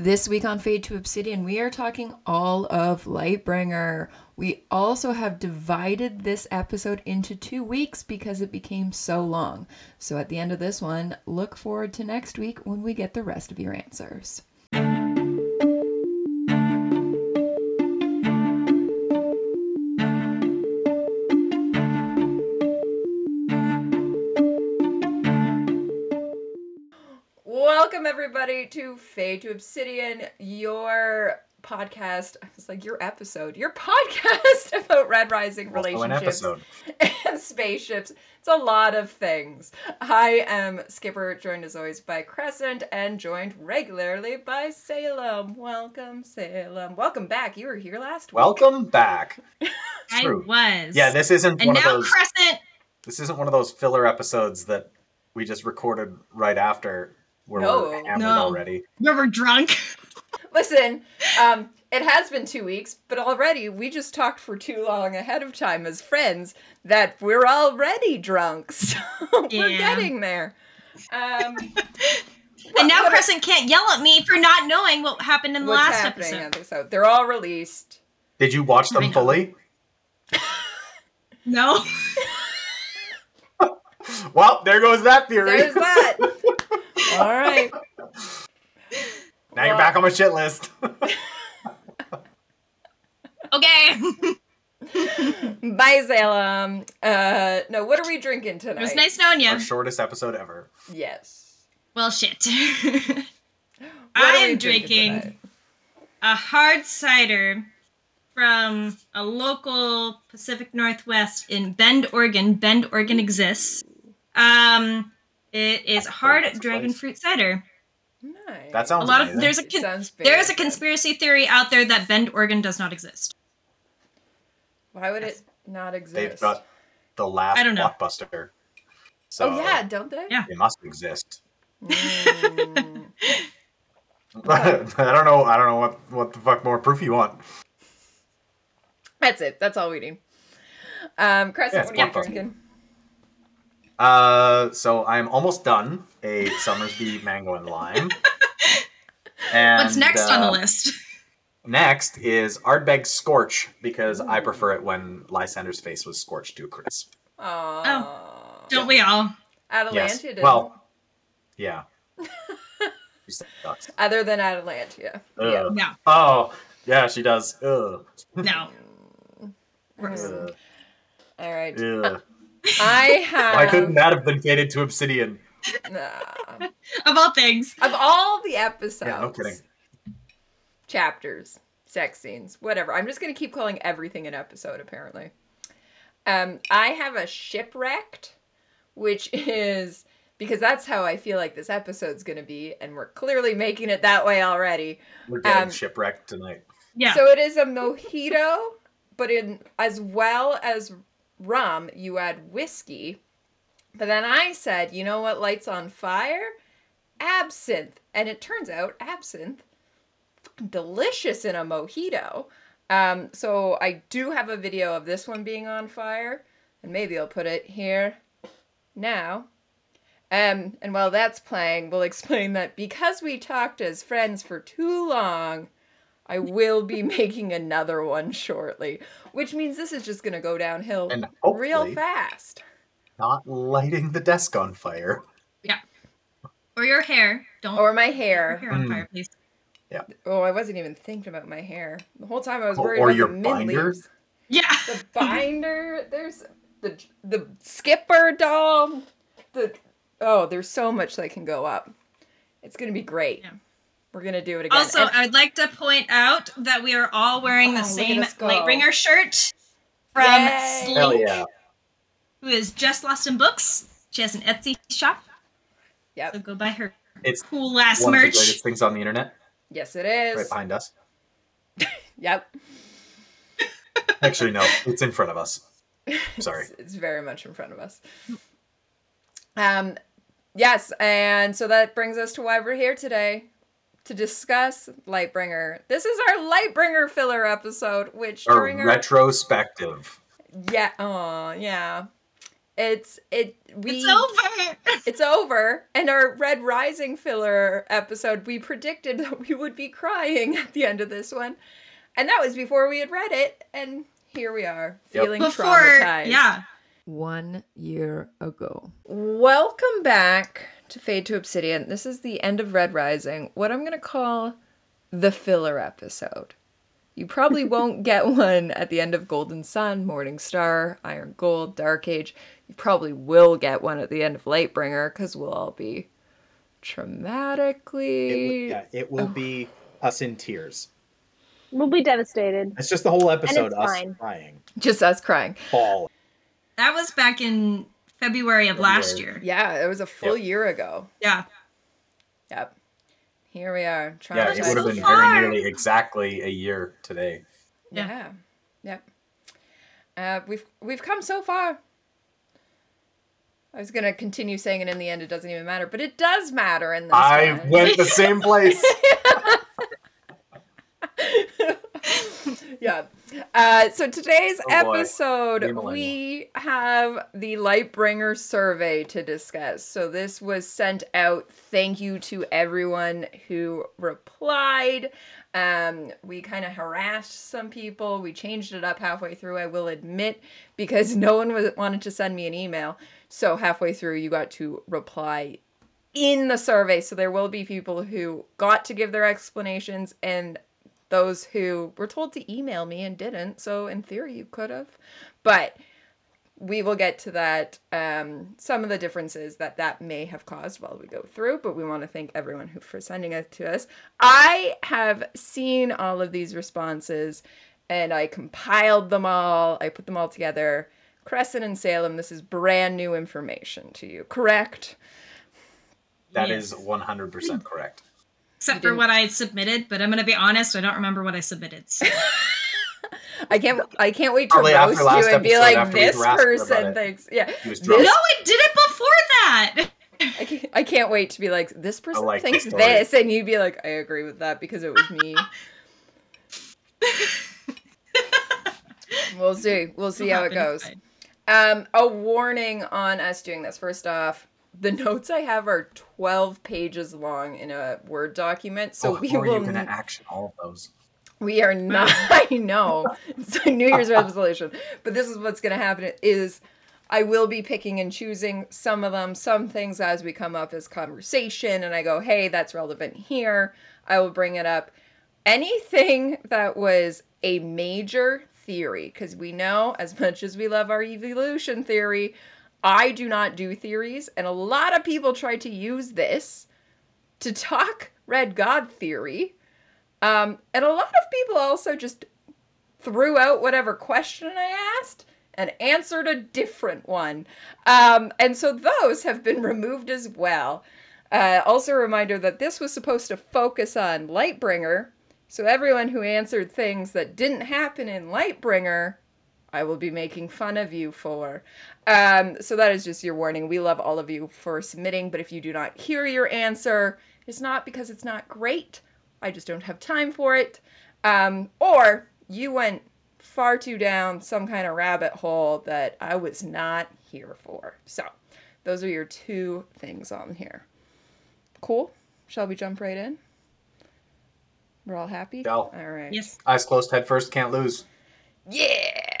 This week on Fade to Obsidian, we are talking all of Lightbringer. We also have divided this episode into two weeks because it became so long. So at the end of this one, look forward to next week when we get the rest of your answers. Everybody to Fade to Obsidian, your podcast. I was like your episode, your podcast about Red Rising oh, relationships episode. and spaceships. It's a lot of things. I am Skipper, joined as always by Crescent, and joined regularly by Salem. Welcome, Salem. Welcome back. You were here last week. Welcome back. I was. Yeah, this isn't and one of now those. Crescent. This isn't one of those filler episodes that we just recorded right after where No. we're hammered No. already. Where we're drunk. Listen, um, it has been two weeks, but already we just talked for too long ahead of time as friends that we're already drunk. So we're getting there. Um, and now what- Crescent can't yell at me for not knowing what happened in the what's last happening episode. episode? They're all released. Did you watch them fully? No. Well, there goes that theory. There's that. All right. now you're back on my shit list. Okay. Bye, Salem. Uh, no, what are we drinking tonight? it was nice knowing you. Our shortest episode ever. Yes. Well, shit. I am drinking tonight? a hard cider from a local Pacific Northwest in Bend, Oregon. Bend, Oregon exists. Um, it is hard That's dragon nice. fruit cider. Nice. That sounds A lot amazing. of there's a con- there is a conspiracy theory out there that Bend, Oregon does not exist. Why would it not exist? They've got the last I don't know. blockbuster. So oh yeah, don't they? Yeah. they must exist. Mm. I don't know. I don't know what what the fuck more proof you want. That's it. That's all we need. Um, Crescent, Yeah, what are you drinking? Uh, so I'm almost done a Somersby mango and lime. And, What's next on the uh, list? Next is Ardbeg Scorch because I prefer it when Lysander's face was scorched to a crisp. Oh, Don't we all? Atalantia yes. did. Well, yeah. Other than Atalantia. Yeah. Ugh. No, Oh, yeah, she does. Ugh. no. Ugh. All right. Ugh. I have. Why couldn't that have been faded to obsidian? Nah. Of all things, Of all the episodes, Yeah, no kidding. chapters, sex scenes, whatever. I'm just gonna keep calling everything an episode. Apparently, um, I have a shipwrecked, which is because that's how I feel like this episode's gonna be, and we're clearly making it that way already. We're getting Um, shipwrecked tonight. yeah. So it is a mojito, but in as well as rum, you add whiskey. But then I said, you know what lights on fire? Absinthe. And it turns out absinthe delicious in a mojito. Um, so I do have a video of this one being on fire, and maybe I'll put it here now. Um, and while that's playing, we'll explain that because we talked as friends for too long, I will be making another one shortly, which means this is just going to go downhill And real fast. not lighting the desk on fire. Yeah. Or your hair. Don't Or my your hair. hair on Mm. fire, please. Yeah. Oh, I wasn't even thinking about my hair. The whole time I was Or- worried or about your the mint binder. leaves. Yeah. The binder. There's the the skipper doll. The oh, there's so much that can go up. It's gonna be great. Yeah. We're gonna do it again. Also, And- I'd like to point out that we are all wearing Oh, the look same. Lightbringer shirt from Yay. Slink, Hell yeah. who is just lost in books. She has an Etsy shop, yep. so go buy her It's cool ass one of the merch. greatest things on the internet, Yes, it is. right behind us. Yep. Actually, no, it's in front of us. Sorry. It's, it's very much in front of us. Um, yes, and so that brings us to why we're here today to discuss Lightbringer. This is our Lightbringer filler episode, which A during our retrospective. yeah, oh yeah, It's it we It's over. it's over. And our Red Rising filler episode, we predicted that we would be crying at the end of this one. And that was before we had read it. And here we are, Yep. feeling Before, traumatized. yeah. One year ago. Welcome back to Fade to Obsidian. This is the end of Red Rising, what I'm going to call the filler episode. You probably won't get one at the end of Golden Son, Morning Star, Iron Gold, Dark Age. You probably will get one at the end of Lightbringer because we'll all be It, traumatically. yeah, it will be us in tears. We'll be devastated. It's just the whole episode, us fine. crying, Just us crying. ball. That was back in February of last year. Yeah, it was a full Yep. year ago. Yeah. Yep. Here we are. Yeah, it would have been far. very nearly exactly a year today. Yeah. Yeah. Yep. Uh, we've we've come so far. I was gonna continue saying it in the end. It doesn't even matter, but it does matter in this. I one. went the same place. yeah. Uh, so today's Oh, episode, we have the Lightbringer survey to discuss. So this was sent out. Thank you to everyone who replied. Um, we kind of harassed some people. We changed it up halfway through. I will admit because no one was, wanted to send me an email. So halfway through, you got to reply in the survey. So there will be people who got to give their explanations and those who were told to email me and didn't. So in theory, you could have. But we will get to that. Um, some of the differences that that may have caused while we go through. But we want to thank everyone who for sending it to us. I have seen all of these responses, and I compiled them all. I put them all together. Crescent and Salem, this is brand new information to you, correct? That Yes. is 100% correct. Except for what I submitted, but I'm going to be honest, I don't remember what I submitted. So. I can't. I can't wait to Probably roast you and be like, this harassed her about person thinks. Yeah, This- no, I did it before that. I can't, I can't wait to be like, this person like thinks story. this, and you'd be like, I agree with that because it was me. we'll see. We'll see how it goes. Um, a warning on us doing this. First off, the notes I have are 12 pages long in a Word document, so oh, we will you going to action all of those? we are not. I know it's a New Year's resolution, but this is what's going to happen. Is I will be picking and choosing some of them, some things as we come up as conversation, and I go, hey, that's relevant here. I will bring it up. Anything that was a major theory, because we know as much as we love our evolution theory, I do not do theories, and a lot of people try to use this to talk Red God theory. Um, and a lot of people also just threw out whatever question I asked and answered a different one. Um, and so those have been removed as well. Uh, also, a reminder that this was supposed to focus on Lightbringer. So, everyone who answered things that didn't happen in Lightbringer, I will be making fun of you for. Um, so, that is just your warning. We love all of you for submitting, but if you do not hear your answer, it's not because it's not great. I just don't have time for it. Um, or you went far too down some kind of rabbit hole that I was not here for. So, those are your two things on here. Cool. Shall we jump right in? We're all happy? Go. All right. Yes. Eyes closed, head first, can't lose. Yeah.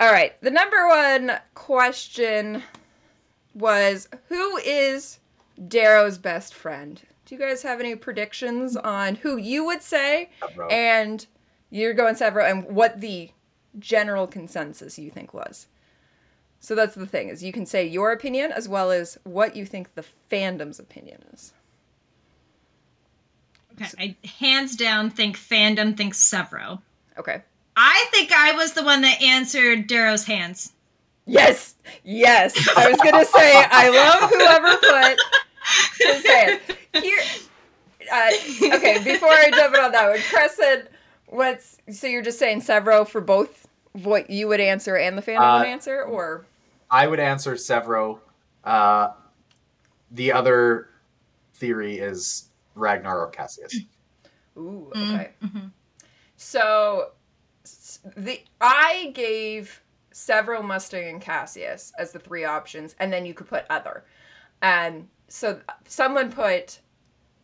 All right. The number one question was who is Darrow's best friend? Do you guys have any predictions on who you would say? Bro. And you're going several, and what the general consensus you think was. So that's the thing is you can say your opinion as well as what you think the fandom's opinion is. Okay. I hands down think fandom thinks Sevro. Okay. I think I was the one that answered Darrow's hands. Yes, yes. I was gonna say I love whoever put his hand here. Uh, okay, before I jump in on that one, Crescent, what's so you're just saying Sevro for both what you would answer and the fandom would Uh, answer, or I would answer Sevro. Uh, the other theory is Ragnar or Cassius. ooh, Mm, okay. mhm. So s- the I gave Sevro, Mustang, and Cassius as the three options, and then you could put other. And so someone put.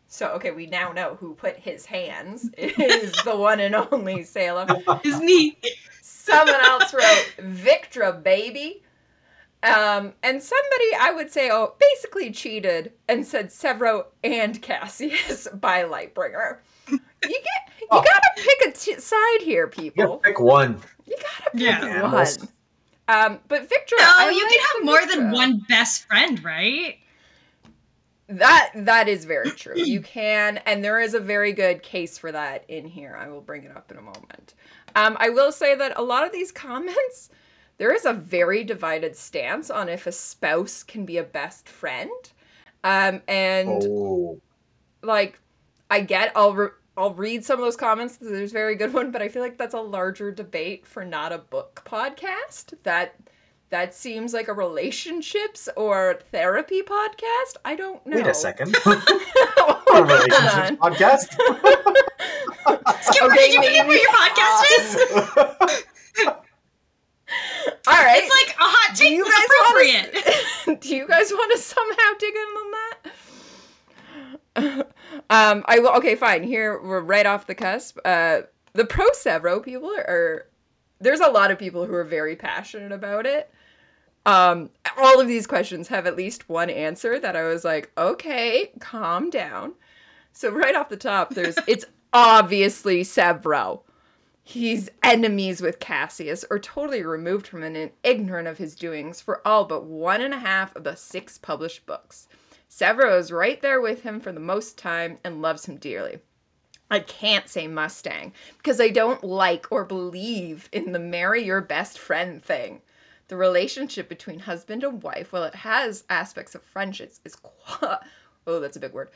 So okay, we now know who put his hands is the one and only Salem. Is me. Someone else wrote Victra baby. Um, and somebody I would say oh basically cheated and said Sevro and Cassius by Lightbringer. You get you Oh. gotta pick a t- side here, You gotta people. pick one. You gotta pick Yeah. one. Animals. Um, but Victor, No, I you like can have the more than one best friend, right? That that is very true. You can, and there is a very good case for that in here. I will bring it up in a moment. Um, I will say that a lot of these comments, there is a very divided stance on if a spouse can be a best friend. Um, and Oh. like, I get, I'll re- I'll read some of those comments. There's a very good one, but I feel like that's a larger debate for not a book podcast. That that seems like a relationships or therapy podcast. I don't know. Wait a second. A relationship on. podcast. Skipper, Okay, did you forget what your podcast is? All right. It's like a hot take Do you was guys wanna- appropriate. Do you guys want to somehow dig in on that? um, I will. Okay, fine. Here we're right off the cusp. Uh, the pro Sevro people are. There's a lot of people who are very passionate about it. Um, all of these questions have at least one answer that I was like, okay, calm down. So right off the top, there's it's obviously Sevro. He's enemies with Cassius, or totally removed from him and ignorant of his doings for all but one and a half of the six published books. Sevro is right there with him for the most time and loves him dearly. I can't say Mustang because I don't like or believe in the marry your best friend thing. The relationship between husband and wife, while it has aspects of friendships, is qua- oh, that's a big word.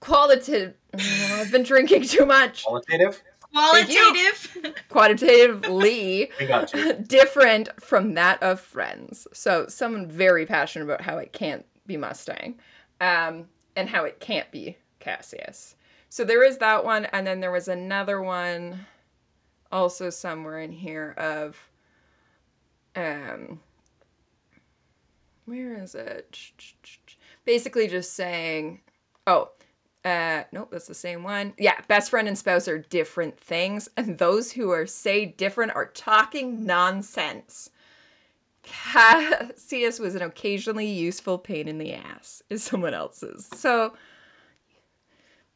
Qualitative. Oh, I've been drinking too much. Qualitative? Qualitative. Quantitatively We got you. different from that of friends. So someone very passionate about how it can't be Mustang, um, and how it can't be Cassius. So there is that one, and then there was another one, also somewhere in here of, um, where is it? Basically, just saying, oh, uh, nope, that's the same one. Yeah, best friend and spouse are different things, and those who are say different are talking nonsense. Cassius was an occasionally useful pain in the ass, is someone else's. So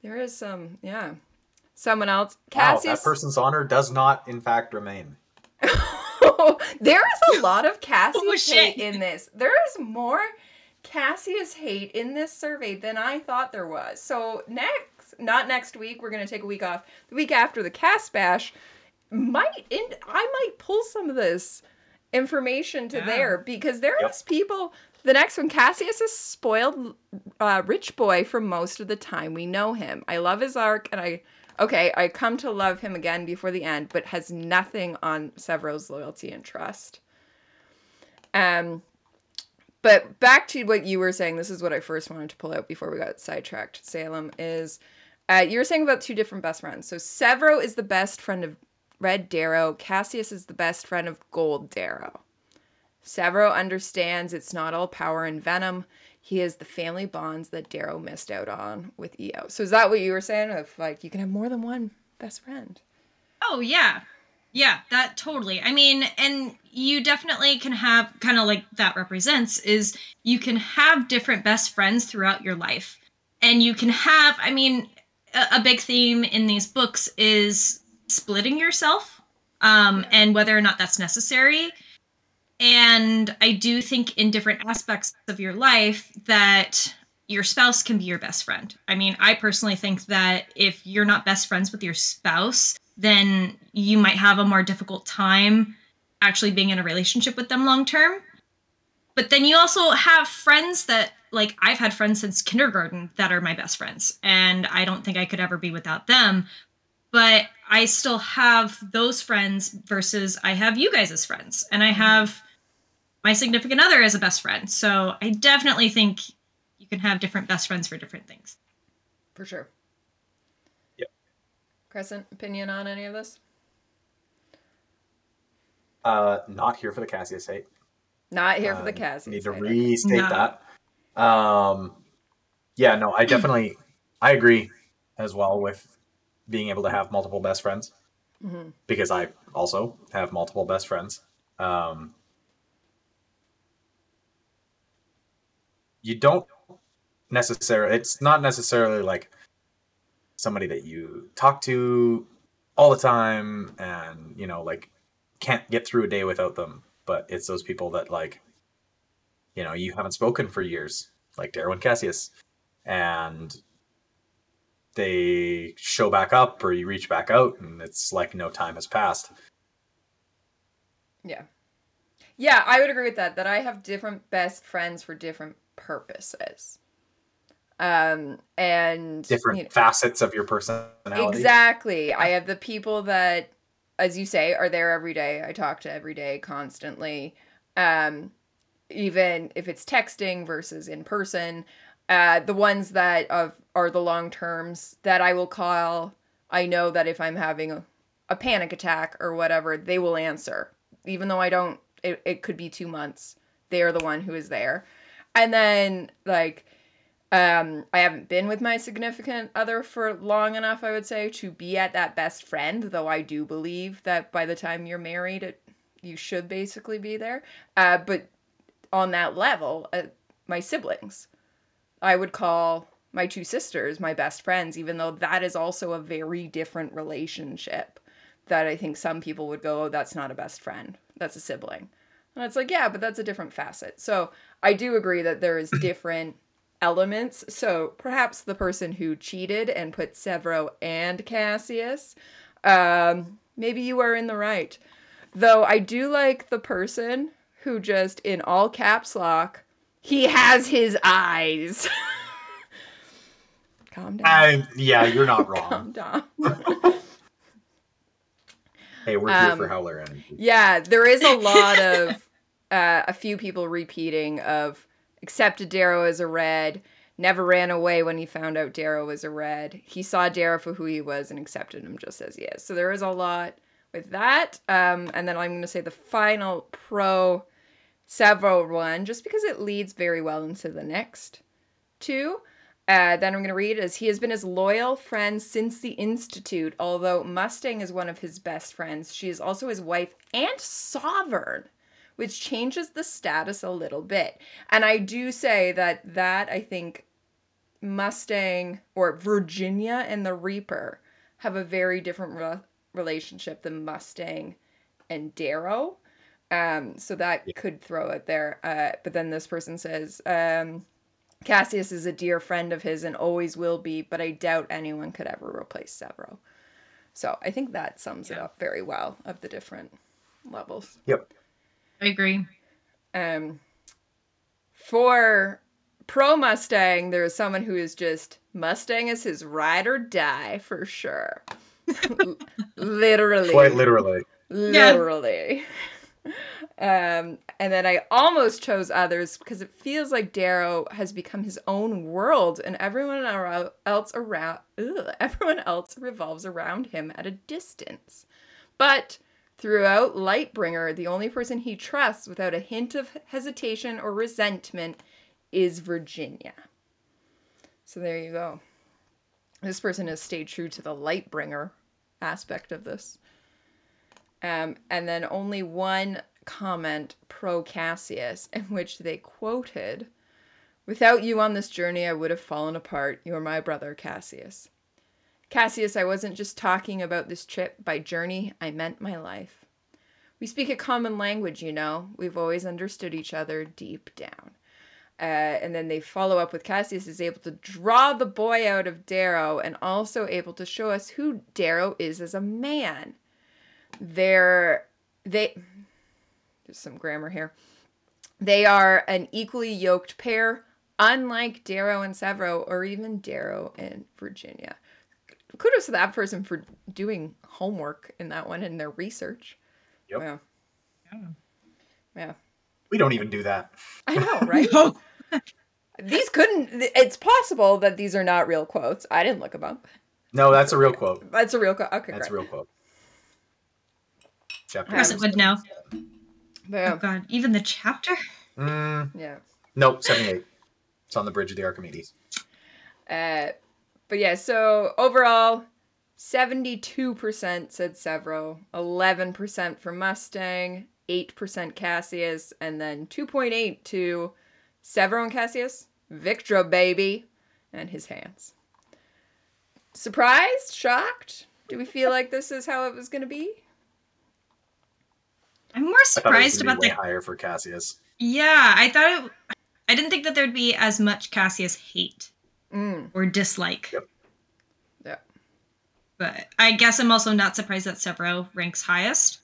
there is some, yeah, someone else. Wow, Cassius. that person's honor does not, in fact, remain. there is a lot of Cassius Oh, hate in this. There is more Cassius hate in this survey than I thought there was. So next, not next week, we're gonna take a week off. The week after the Cast Bash, might in I might pull some of this information to Yeah. there because there Yep. is people. The next one, Cassius is spoiled uh, rich boy for most of the time we know him. I love his arc, and I okay, I come to love him again before the end, but has nothing on Sevro's loyalty and trust. Um, but back to what you were saying, this is what I first wanted to pull out before we got sidetracked. Salem is, uh, you were saying about two different best friends. So Sevro is the best friend of Red Darrow. Cassius is the best friend of Gold Darrow. Sevro understands it's not all power and venom. He has the family bonds that Darrow missed out on with Eo. So is that what you were saying? Of like you can have more than one best friend. Oh yeah. Yeah, that totally. I mean, and you definitely can have kind of like that represents is you can have different best friends throughout your life. And you can have, I mean, a, a big theme in these books is splitting yourself um and whether or not that's necessary. And I do think in different aspects of your life that your spouse can be your best friend. I mean, I personally think that if you're not best friends with your spouse, then you might have a more difficult time actually being in a relationship with them long term. But then you also have friends that, like, I've had friends since kindergarten that are my best friends, and I don't think I could ever be without them. But I still have those friends versus I have you guys as friends, and I have my significant other as a best friend. So I definitely think you can have different best friends for different things. For sure. Yep. Crescent, opinion on any of this? Uh, not here for the Cassius hate. Not here for the Uh, Cassius. Need to restate No. that. Um, yeah, no, I definitely, I agree as well with being able to have multiple best friends Mhm. because I also have multiple best friends. Um, you don't necessarily, it's not necessarily like somebody that you talk to all the time and, you know, like can't get through a day without them. But it's those people that like, you know, you haven't spoken for years, like Darrow and Cassius, and they show back up or you reach back out and it's like no time has passed. Yeah. Yeah, I would agree with that. That I have different best friends for different purposes. Um, and Different you know- facets of your personality. Exactly. I have the people that, as you say, are there every day. I talk to every day constantly. Um, even if it's texting versus in person. Uh, the ones that of are the long terms that I will call. I know that if I'm having a, a panic attack or whatever, they will answer, even though I don't. It, it could be two months. They are the one who is there, and then like um, I haven't been with my significant other for long enough, I would say, to be at that best friend, though I do believe that by the time you're married, it, you should basically be there. Uh, but on that level, uh, my siblings, I would call my two sisters my best friends, even though that is also a very different relationship. That I think some people would go, oh, that's not a best friend, that's a sibling. And it's like, yeah, but that's a different facet. So I do agree that there is different elements. So perhaps the person who cheated and put Sevro and Cassius, um, maybe you are in the right. Though I do like the person who just in all caps lock, he has his eyes. Calm down. I, yeah, you're not wrong. Calm down. hey, we're here for Um, Howler Energy. Yeah, there is a lot of uh, a few people repeating of accepted Darrow as a red, never ran away when he found out Darrow was a red. He saw Darrow for who he was and accepted him just as he is. So there is a lot with that. Um, and then I'm going to say the final pro Sevro one, just because it leads very well into the next two. Uh, then I'm going to read as he has been his loyal friend since the Institute. Although Mustang is one of his best friends, she is also his wife and sovereign, which changes the status a little bit. And I do say that that I think Mustang or Virginia and the Reaper have a very different re- relationship than Mustang and Darrow. Um, so that could throw it there. Uh, but then this person says, um, Cassius is a dear friend of his and always will be, but I doubt anyone could ever replace Sevro. So I think that sums it up very well of the different levels. Yep. I agree. Um, for pro Mustang, there is someone who is just Mustang is his ride or die for sure. literally, Quite literally. literally. Um, and then I almost chose others because it feels like Darrow has become his own world, and everyone else around, ugh, everyone else revolves around him at a distance. But throughout Lightbringer, the only person he trusts without a hint of hesitation or resentment is Virginia. So there you go. This person has stayed true to the Lightbringer aspect of this. Um, and then only one comment pro Cassius, in which they quoted, Without you on this journey, I would have fallen apart. You are my brother, Cassius. Cassius, I wasn't just talking about this trip. By journey, I meant my life. We speak a common language, you know. We've always understood each other deep down. Uh, and then they follow up with Cassius is able to draw the boy out of Darrow and also able to show us who Darrow is as a man they're they there's some grammar here they are an equally yoked pair unlike darrow and sevro or even darrow and virginia kudos to that person for doing homework in that one and their research Yep. yeah Yeah. yeah We don't even do that. i know right No. these couldn't it's possible that these are not real quotes i didn't look them up No, that's a real quote. that's a real quote okay That's a real quote. Chapter. Crescent would know. Yeah, Oh god, even the chapter? Mm, yeah. nope, 78. It's on the bridge of the Archimedes. Uh, but yeah, so overall, 72% said Sevro, 11% for Mustang, 8% Cassius, and then 2.8 to Sevro and Cassius, Victra baby, and his hands. Surprised? Shocked? Do we feel like this is how it was going to be? I'm more I thought it was surprised about the higher for Cassius. Yeah, I thought it I didn't think that there'd be as much Cassius hate Mm, or dislike. Yep. yeah. But I guess I'm also not surprised that Sevro ranks highest.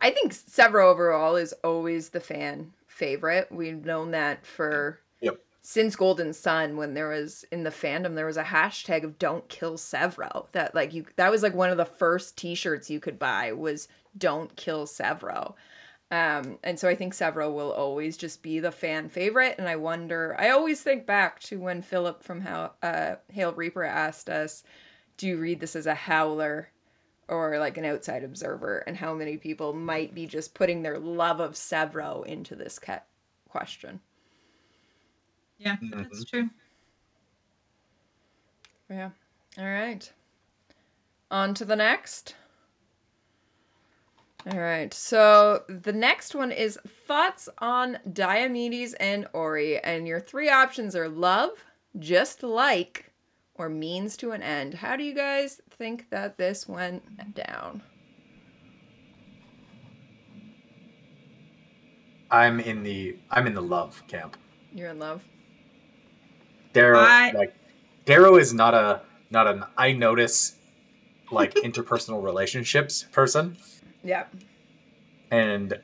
I think Sevro overall is always the fan favorite. We've known that for Yep. since Golden Son when there was in the fandom there was a hashtag of don't kill Sevro. That like you that was like one of the first t-shirts you could buy was don't kill Sevro. Um, and so I think Sevro will always just be the fan favorite. And I wonder, I always think back to when Philip from How, uh, Hail Reaper asked us, do you read this as a howler or like an outside observer and how many people might be just putting their love of Sevro into this ca- question. Yeah, Mhm. that's true. Yeah. All right. On to the next. All right. So the next one is thoughts on Diomedes and Ori. And your three options are love, just like, or means to an end. How do you guys think that this went down? I'm in the I'm in the love camp. You're in love. Darrow I- like Darrow is not a not an I notice like interpersonal relationships person. Yeah. and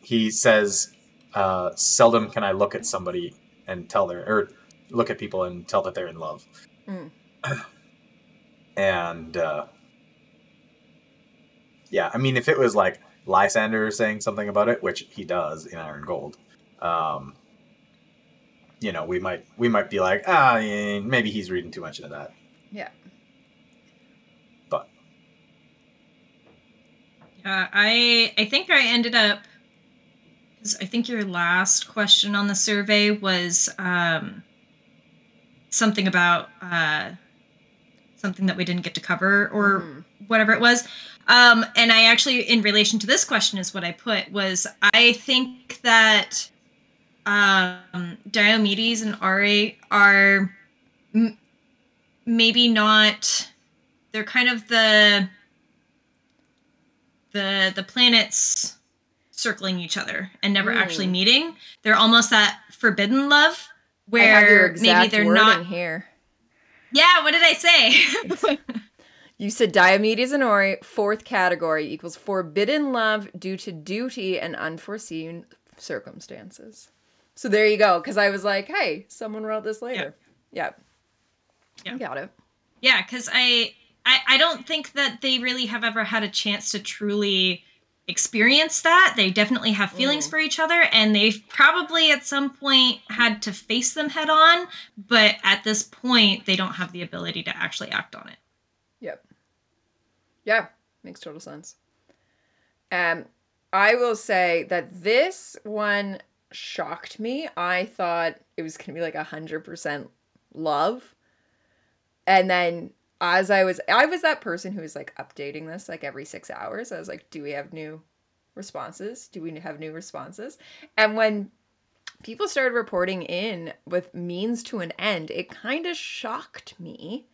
he says uh, seldom can i look at somebody and tell they're or look at people and tell that they're in love Mm. and uh, yeah i mean if it was like lysander saying something about it which he does in iron gold um, you know we might we might be like ah maybe he's reading too much into that Yeah. Yeah, I I think I ended up because I think your last question on the survey was um, something about uh, something that we didn't get to cover or Mhm. whatever it was. Um, and I actually, in relation to this question, is what I put was I think that um, Diomedes and Ori are m- maybe not. They're kind of the the the planets circling each other and never actually Mm. meeting. They're almost that forbidden love I have your where maybe they're not. here. Yeah, what did I say? You said Diomedes and Ori, fourth category equals forbidden love due to duty and unforeseen circumstances. So there you go. Because I was like, hey, someone wrote this later. Yep. Yeah. You got it. Yeah, because I, I I don't think that they really have ever had a chance to truly experience that. They definitely have feelings Mm. for each other, and they've probably at some point had to face them head on. But at this point, they don't have the ability to actually act on it. Yep. Yeah, makes total sense. Um, I will say that this one shocked me. I thought it was gonna be like a hundred percent love, and then as I was, I was that person who was like updating this like every six hours. I was like, do we have new responses? Do we have new responses? And when people started reporting in with means to an end, it kind of shocked me.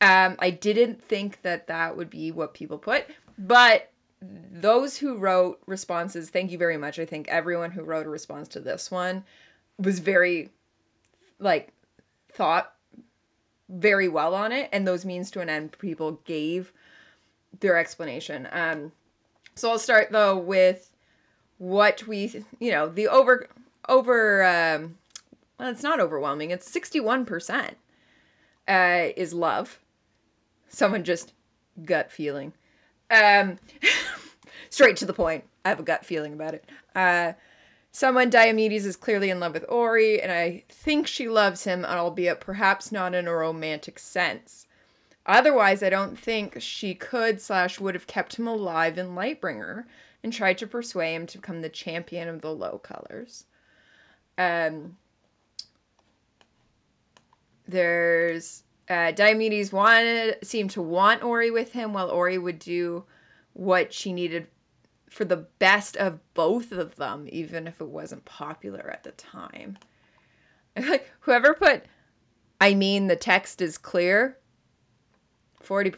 Um, I didn't think that that would be what people put, but those who wrote responses, thank you very much. I think everyone who wrote a response to this one was very, like, thought very well on it, and those means to an end people gave their explanation. Um, so I'll start though with what we, you know, the over over. Um, well, it's not overwhelming. It's sixty one percent uh, is love. Someone just gut feeling. Um, straight to the point. I have a gut feeling about it. Uh, someone Diomedes is clearly in love with Ori, and I think she loves him, albeit perhaps not in a romantic sense. Otherwise, I don't think she could slash would have kept him alive in Lightbringer and tried to persuade him to become the champion of the low colors. Um, there's uh, Diomedes wanted seemed to want Ori with him, while Ori would do what she needed for the best of both of them, even if it wasn't popular at the time. Like whoever put, I mean, the text is clear. 40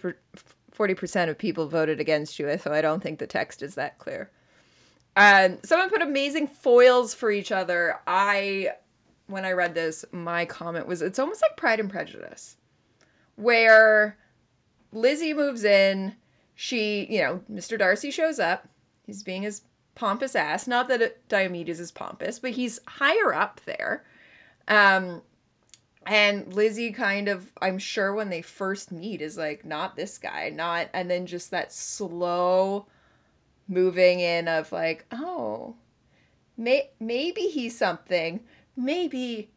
percent of people voted against you, so I don't think the text is that clear. Um, someone put amazing foils for each other. I, when I read this, my comment was it's almost like Pride and Prejudice, where Lizzie moves in. She, you know, Mr. Darcy shows up. He's being his pompous ass. Not that Diomedes is pompous, but he's higher up there. Um, and Lizzie kind of, I'm sure when they first meet, is like, not this guy, not, and then just that slow moving in of like, oh, may, maybe he's something. Maybe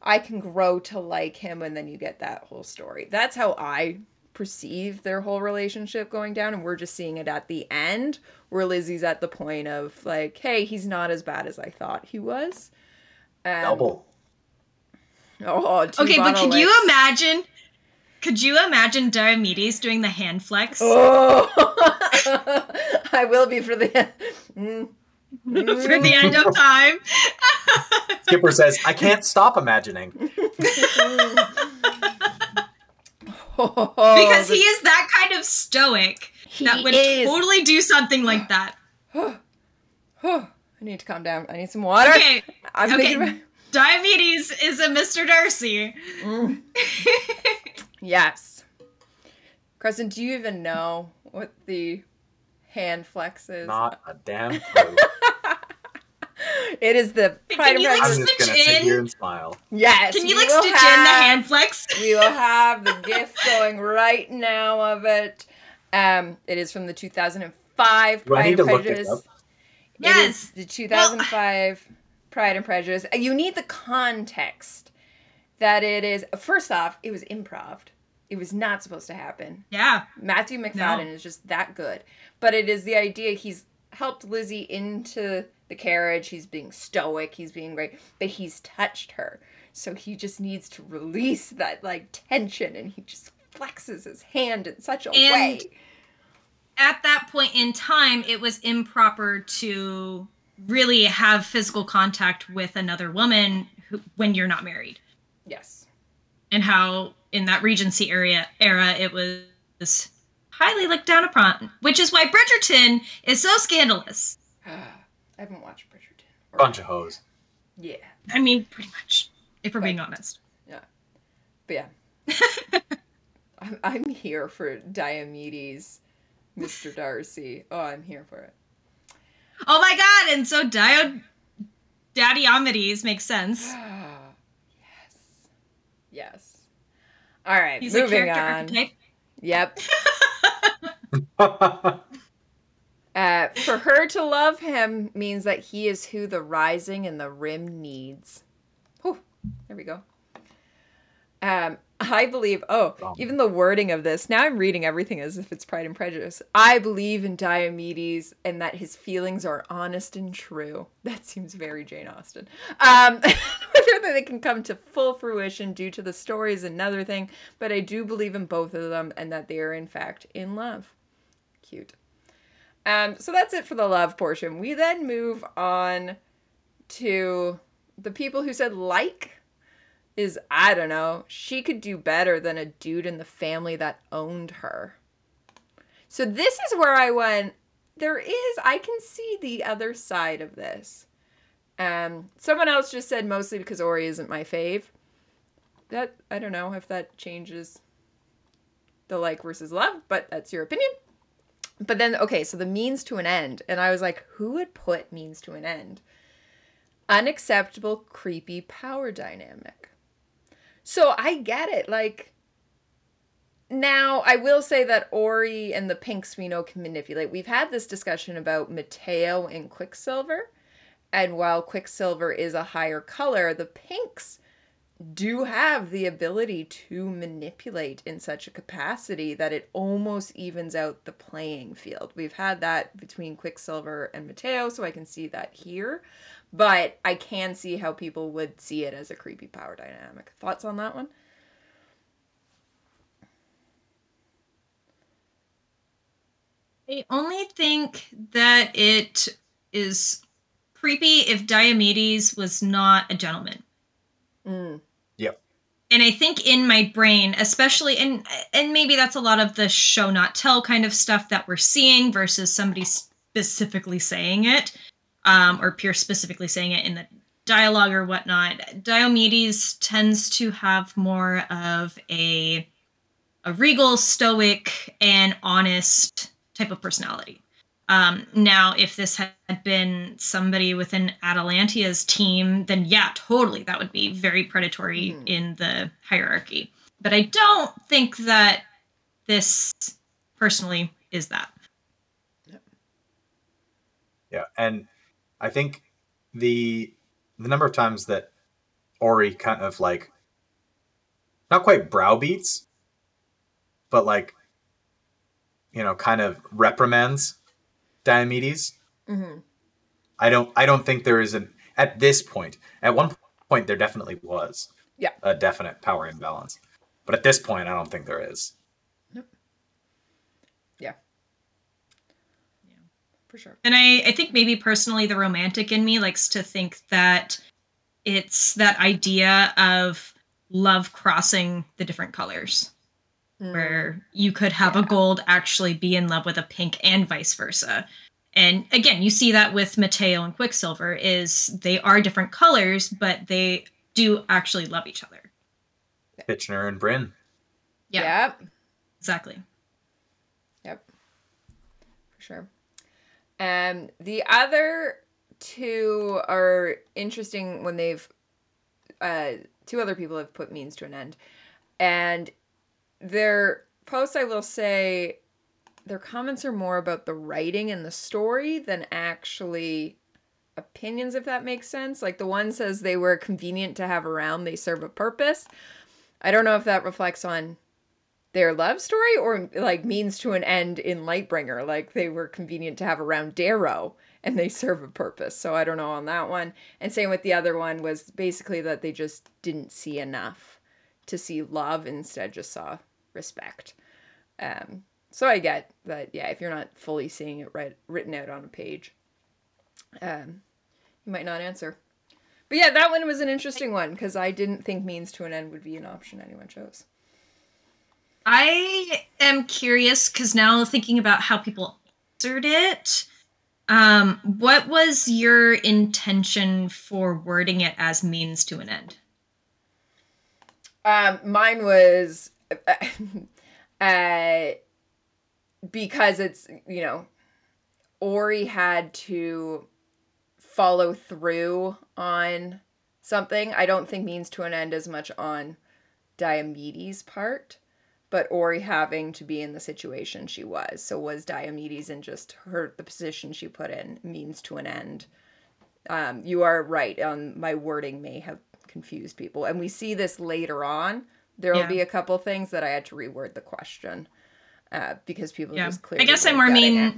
I can grow to like him, and then you get that whole story. That's how I perceive their whole relationship going down, and we're just seeing it at the end where Lizzie's at the point of like, hey, he's not as bad as I thought he was. Um, Double. Oh, two Okay, but bottle could you imagine? Could you imagine Diomedes doing the hand flex? Oh, I will be for the. Mm. For the end of time. Skipper says, I can't stop imagining. because he is that kind of stoic that would is. totally do something like that. I need to calm down. I need some water. Okay, I'm okay. thinking about. Diomedes is a Mr. Darcy. Mm. Yes. Crescent, do you even know what the hand flex is? Not a damn clue. It is the Can Pride and you, like, I'm Prejudice. just gonna Stitch sit in. here and smile. Yes. Can you like will stitch in the hand flex? we will have the gift going right now of it. Um, it is from the 2005 Do I Pride need and to look it Prejudice. up? It is Yes. the 2005 Pride and Prejudice. You need the context that it is. First off, it was improv. It was not supposed to happen. Yeah. Matthew Macfadyen is just that good. But it is the idea he's helped Lizzie into the carriage. He's being stoic. He's being great, but he's touched her. So he just needs to release that like tension, and he just flexes his hand in such a And- way. At that point in time, it was improper to really have physical contact with another woman who, when you're not married. Yes. and how in that Regency area era it was highly looked down upon, which is why Bridgerton is so scandalous. I haven't watched Bridgerton. Bunch of hoes. Yeah. I mean, pretty much, if we're being honest. Yeah. But yeah. I'm, I'm here for Diomedes, Mr. Darcy. Oh, I'm here for it. Oh my god! And so Dio, Daddy Amides makes sense. yes. Yes. All right, He's a moving character on. archetype. Yep. For her to love him means that he is who the rising and the rim needs. Whew, there we go. Um, I believe. Oh, even the wording of this. Now I'm reading everything as if it's Pride and Prejudice. I believe in Diomedes and that his feelings are honest and true. That seems very Jane Austen. Um, whether they can come to full fruition due to the story is another thing, but I do believe in both of them and that they are in fact in love. Cute. Um, so that's it for the love portion. We then move on to the people who said like is I don't know, she could do better than a dude in the family that owned her. So this is where I went, there is I can see the other side of this. Um someone else just said mostly because Ori isn't my fave. That I don't know if that changes the like versus love, but that's your opinion. But then, okay, so the means to an end. And I was like, who would put means to an end? Unacceptable, creepy power dynamic. So I get it. Like, now I will say that Ori and the pinks we know can manipulate. We've had this discussion about Matteo and Quicksilver. And while Quicksilver is a higher color, the pinks do have the ability to manipulate in such a capacity that it almost evens out the playing field. We've had that between Quicksilver and Matteo, so I can see that here. But I can see how people would see it as a creepy power dynamic. Thoughts on that one? I only think that it is creepy if Diomedes was not a gentleman. Mm. Yep. And I think in my brain, especially and and maybe that's a lot of the show not tell kind of stuff that we're seeing versus somebody specifically saying it, um, or Pierce specifically saying it in the dialogue or whatnot. Diomedes tends to have more of a a regal, stoic, and honest type of personality. Um, now, if this had been somebody within Atalantia's team, then yeah, totally, that would be very predatory Mhm. in the hierarchy. But I don't think that this personally is that. Yeah, Yeah, and I think the the number of times that Ori kind of like not quite browbeats, but like you know, kind of reprimands Diomedes. hmm I don't I don't think there is an at this point. At one point there definitely was. Yeah. A definite power imbalance. But at this point I don't think there is. Yeah. For sure. And I, I think maybe personally the romantic in me likes to think that it's that idea of love crossing the different colors. Mm. where you could have a gold actually be in love with a pink and vice versa. And again, you see that with Matteo and Quicksilver is they are different colors, but they do actually love each other. Fitchner and Bryn. Yeah, Yep. exactly. Yep. For sure. Um, the other two are interesting when they've uh two other people have put means to an end. And their posts I will say their comments are more about the writing and the story than actually opinions if that makes sense. Like the one says they were convenient to have around, they serve a purpose. I don't know if that reflects on their love story or like means to an end in Lightbringer. Like they were convenient to have around Darrow and they serve a purpose. So I don't know on that one. And same with the other one was basically that they just didn't see enough to see love, instead just saw respect. Um, so I get that, yeah, if you're not fully seeing it right written out on a page, um, you might not answer. But yeah, that one was an interesting one because I didn't think means to an end would be an option anyone chose. I am curious because now thinking about how people answered it, um, what was your intention for wording it as means to an end? Um, mine was uh, because it's you know, Ori had to follow through on something. I don't think means to an end as much on Diomedes' part, but Ori having to be in the situation she was. So was Diomedes in just her the position she put in means to an end. Um, you are right. Um, my wording may have confused people, and we see this later on. There will Yeah. be a couple things that I had to reword the question uh, because people Yeah. just clearly. I guess I more mean it.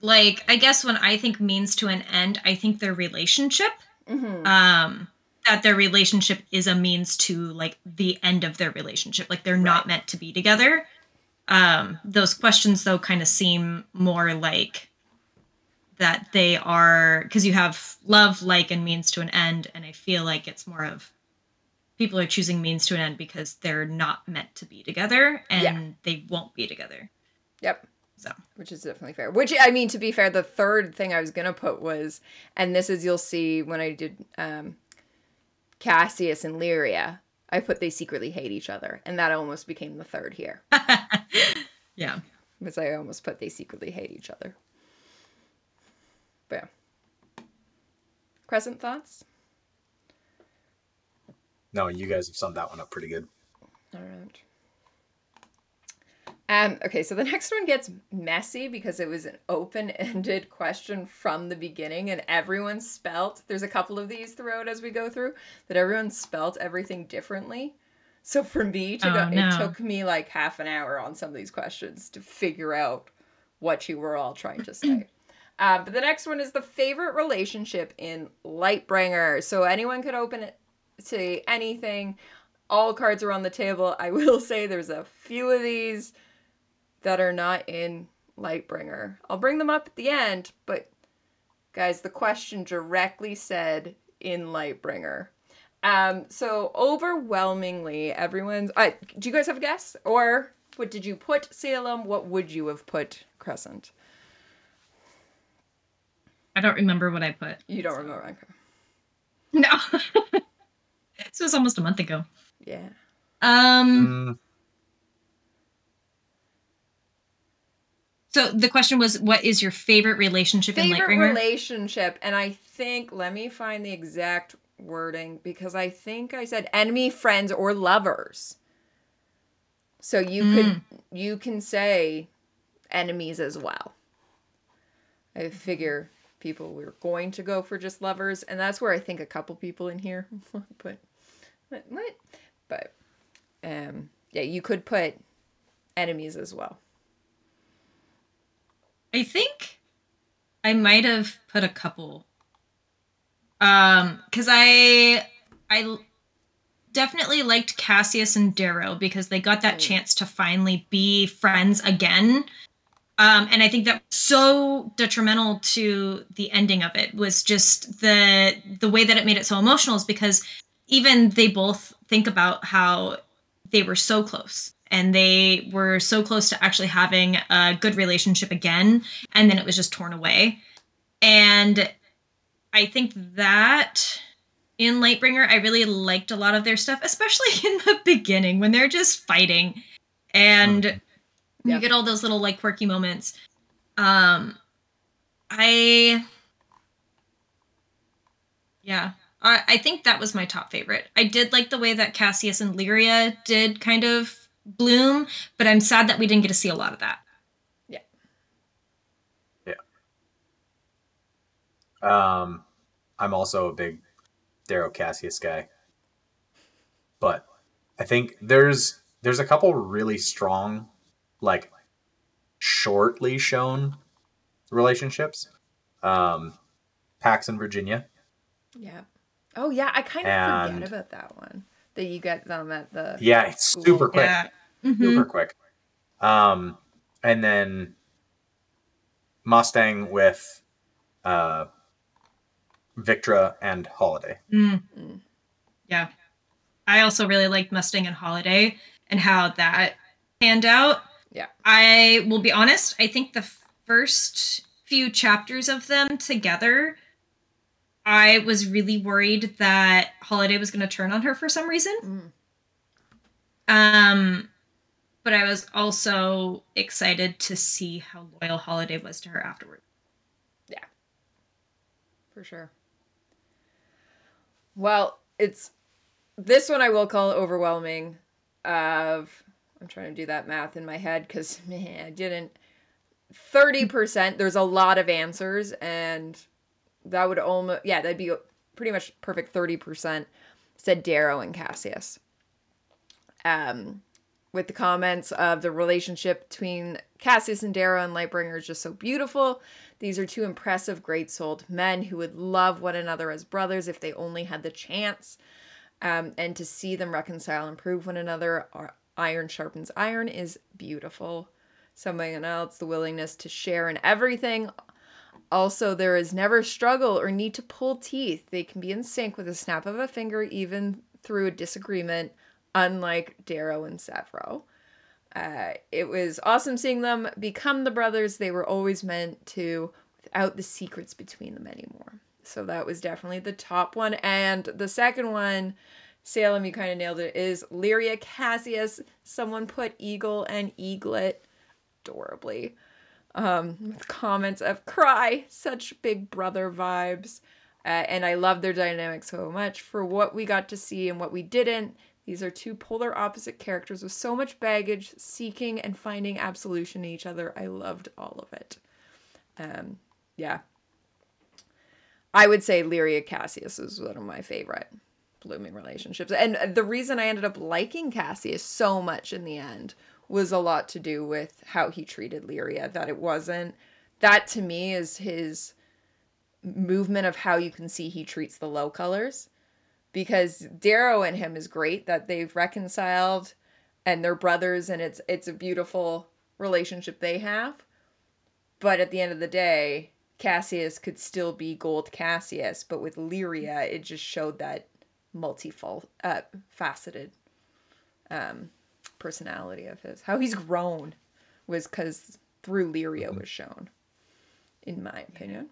like I guess when I think means to an end, I think their relationship. Mhm. Um that their relationship is a means to like the end of their relationship. Like they're not meant to be together. Um those questions though kind of seem more like that they are because you have love, like, and means to an end, and I feel like it's more of people are choosing means to an end because they're not meant to be together and Yeah. they won't be together. Yep. So Which is definitely fair. Which I mean, to be fair, the third thing I was gonna put was, and this is you'll see when I did um, Cassius and Lyria. I put they secretly hate each other, and that almost became the third here. yeah. because I almost put they secretly hate each other. But yeah. Crescent thoughts? No, you guys have summed that one up pretty good. All right. Um, okay, so the next one gets messy because it was an open-ended question from the beginning, and everyone spelt. There's a couple of these throughout as we go through that everyone spelt everything differently. So for me to Oh, go, no. it took me like half an hour on some of these questions to figure out what you were all trying to say. Uh, but the next one is the favorite relationship in Lightbringer. So anyone could open it to anything. All cards are on the table. I will say there's a few of these that are not in Lightbringer. I'll bring them up at the end, but guys, the question directly said in Lightbringer. Um, so overwhelmingly, everyone's. Uh, do you guys have a guess, or what did you put Salem? What would you have put Crescent? I don't remember what I put. You don't remember? Okay. No. this was almost a month ago. Yeah. Um. Mm, So the question was, what is your favorite relationship in Favorite relationship, and I think let me find the exact wording because I think I said enemy, friends, or lovers. So you could you can say enemies as well. I figure people We were going to go for just lovers, and that's where I think a couple people in here put what what, but um yeah, you could put enemies as well. I think I might have put a couple. Um, because I I definitely liked Cassius and Darrow because they got that Mm. chance to finally be friends again. Um, and I think that so detrimental to the ending of it was just the the way that it made it so emotional is because even they both think about how they were so close and they were so close to actually having a good relationship again and then it was just torn away. And i think that in lightbringer i really liked a lot of their stuff especially in the beginning when they're just fighting. And Yeah. you get all those little like quirky moments um i yeah I, I think that was my top favorite i did like the way that cassius and lyria did kind of bloom but i'm sad that we didn't get to see a lot of that Yeah. Yeah. um, I'm also a big Darrow Cassius guy, but I think there's there's a couple really strong, like shortly shown relationships. Um, Pax and Virginia. Yeah. Oh yeah, I kind of And- forget about that one. That you get them at the Yeah, it's super quick. yeah Mhm. super quick. Um, and then Mustang with uh, Victra and Holiday. Mm. Mm. Yeah. I also really liked Mustang and Holiday and how that panned out. Yeah. I will be honest, I think the first few chapters of them together, I was really worried that Holiday was going to turn on her for some reason. Mm. Um but I was also excited to see how loyal Holiday was to her afterward. Yeah, for sure. Well, it's this one I will call overwhelming. Of I'm trying to do that math in my head because I didn't. Thirty percent. There's a lot of answers, and that would almost yeah, that'd be pretty much perfect. Thirty percent said Darrow and Cassius. Um, with the comments of the relationship between Cassius and Darrow and Lightbringer is just so beautiful. These are two impressive, great souled men who would love one another as brothers if they only had the chance. Um, and to see them reconcile and prove one another, or iron sharpens iron, is beautiful. Something else, the willingness to share in everything. Also, there is never struggle or need to pull teeth. They can be in sync with a snap of a finger, even through a disagreement, unlike Darrow and Sevro. Uh, it was awesome seeing them become the brothers they were always meant to without the secrets between them anymore. So that was definitely the top one. And the second one, Salem, you kind of nailed it, is Lyria Cassius. Someone put Eagle and Eaglet adorably. Um, with comments of cry, such big brother vibes. Uh, and I love their dynamic so much for what we got to see and what we didn't. These are two polar opposite characters with so much baggage, seeking and finding absolution in each other. I loved all of it. Um, yeah. I would say Lyria Cassius is one of my favorite blooming relationships. And the reason I ended up liking Cassius so much in the end was a lot to do with how he treated Lyria. That it wasn't, that to me is his movement of how you can see he treats the low colors. Because Darrow and him is great that they've reconciled and they're brothers and it's it's a beautiful relationship they have. But at the end of the day, Cassius could still be Gold Cassius, but with Lyria, it just showed that multifaceted uh, faceted, um, personality of his. How he's grown was because through Lyria was shown, in my opinion.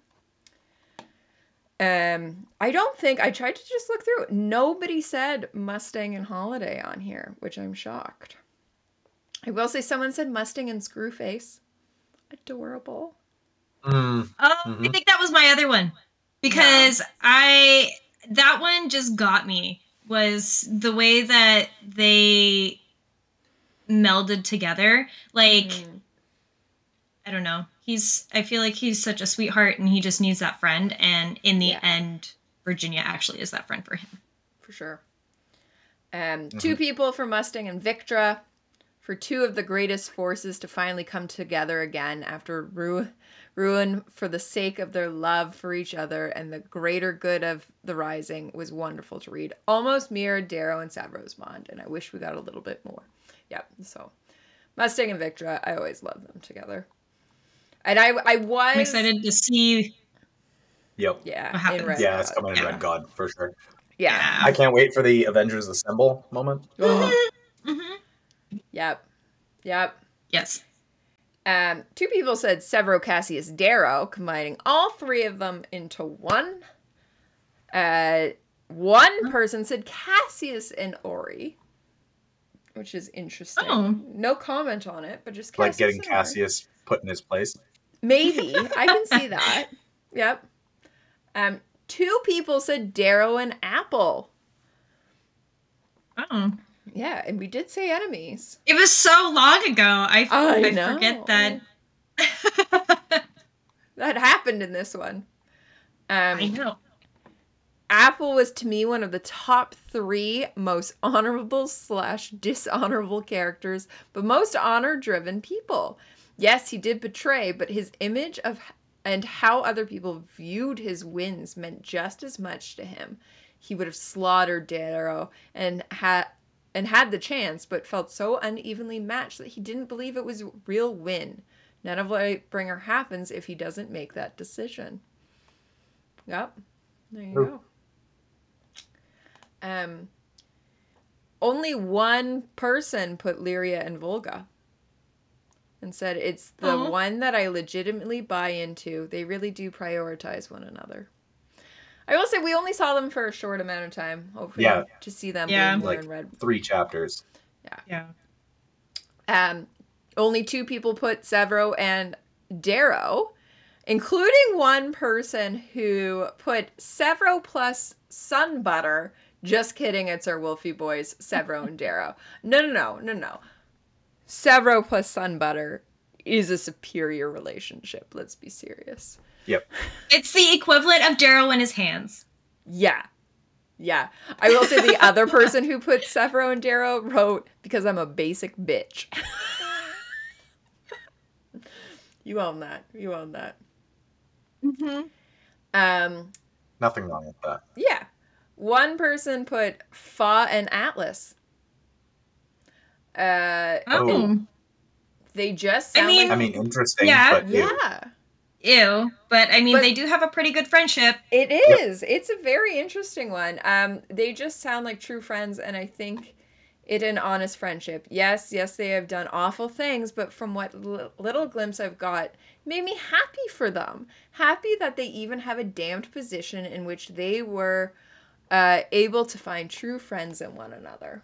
Um, I don't think I tried to just look through. Nobody said Mustang and Holiday on here, which I'm shocked. I will say someone said Mustang and Screwface. Adorable. Mm, Oh, I Mhm. think that was my other one because I that one just got me was the way that they melded together. Like Mm. I don't know. He's I feel like he's such a sweetheart and he just needs that friend and in the Yeah. end Virginia actually is that friend for him. for sure. Um, Two people for Mustang and Victra, for two of the greatest forces to finally come together again after ru- ruin for the sake of their love for each other and the greater good of the Rising was wonderful to read. Almost mirrored Darrow and Sevro's bond, and I wish we got a little bit more. Yep, so Mustang and Victra, I always love them together. And I, I was I'm excited to see yep. Yeah, what happens. in Red Yeah, it's God. coming in Yeah. Red God for sure. Yeah. I can't wait for the Avengers Assemble moment. Mhm. Yep. Yep. Yes. Um, two people said Sevro Cassius Darrow, combining all three of them into one. Uh, one person said Cassius and Ori, which is interesting. Oh. No comment on it, but just Cassius like getting and Ori. Cassius put in his place. Maybe I can see that. Yep. Um, two people said Darrow and Apple. Oh. Yeah, and we did say enemies. It was so long ago. I, I forget that. That happened in this one. Um, I know. Apple was to me one of the top three most honorable slash dishonorable characters, but most honor driven people. Yes, he did betray, but his image of and how other people viewed his wins meant just as much to him. He would have slaughtered Darrow and had and had the chance, but felt so unevenly matched that he didn't believe it was a real win. None of Lightbringer happens if he doesn't make that decision. Yep. There you go. Um, only one person put Lyria and Volga and said it's the one that I legitimately buy into. They really do prioritize one another. I will say we only saw them for a short amount of time. Hopefully, Yeah. to see them Yeah. bloom Like- in red. Three chapters. Yeah. Um, only two people put Sevro and Darrow, including one person who put Sevro plus Sun Butter. Just kidding, it's our Wolfie boys, Sevro and Darrow. No, no, no, no, no. Sevro plus Sun Butter is a superior relationship. Let's be serious. Yep. It's the equivalent of Darrow in his hands. Yeah. Yeah. I will say the other person who put Sevro and Darrow wrote, because I'm a basic bitch. you own that. You own that. Mm-hmm. Um, Nothing wrong with that. yeah. One person put Fa and Atlas. Uh, Oh. they just I sound mean- I mean, interesting, Yeah. but ew. Yeah. Ew. But I mean, But- they do have a pretty good friendship. It is. It's a very interesting one. Um, they just sound like true friends, and I think it an honest friendship. Yes, yes, they have done awful things, but from what l- little glimpse I've got, made me happy for them. Happy that they even have a damned position in which they were uh, able to find true friends in one another.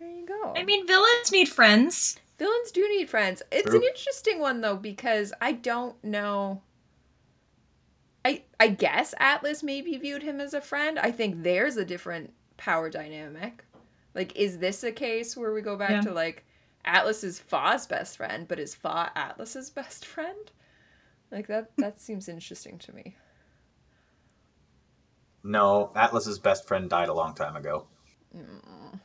There you go. I mean, villains need friends. Villains do need friends. It's True. an interesting one though because I don't know. I I guess Atlas maybe viewed him as a friend. I think there's a different power dynamic. Like, is this a case where we go back Yeah. to like Atlas is Fa's best friend, but is Fa Atlas's best friend? Like that that seems interesting to me. No, Atlas's best friend died a long time ago. Mm,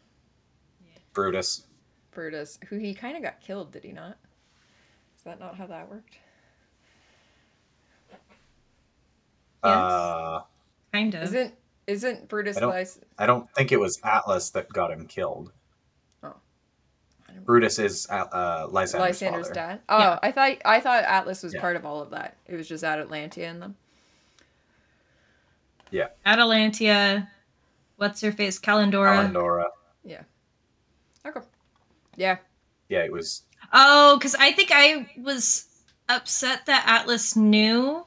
Brutus. Brutus, who he kind of got killed, did he not? Is that not how that worked? Uh, Kind of. Isn't isn't Brutus I don't- Lys- I don't think it was Atlas that got him killed. I don't- Brutus is uh, uh, Lysander's, Lysander's father. dad? Oh, Yeah. I thought I thought Atlas was Yeah. part of all of that. It was just Atlantia and them. Yeah. Atalantia. What's her face? Kalindora. Yeah. Okay. Yeah. Yeah, it was. Oh, because I think I was upset that Atlas knew,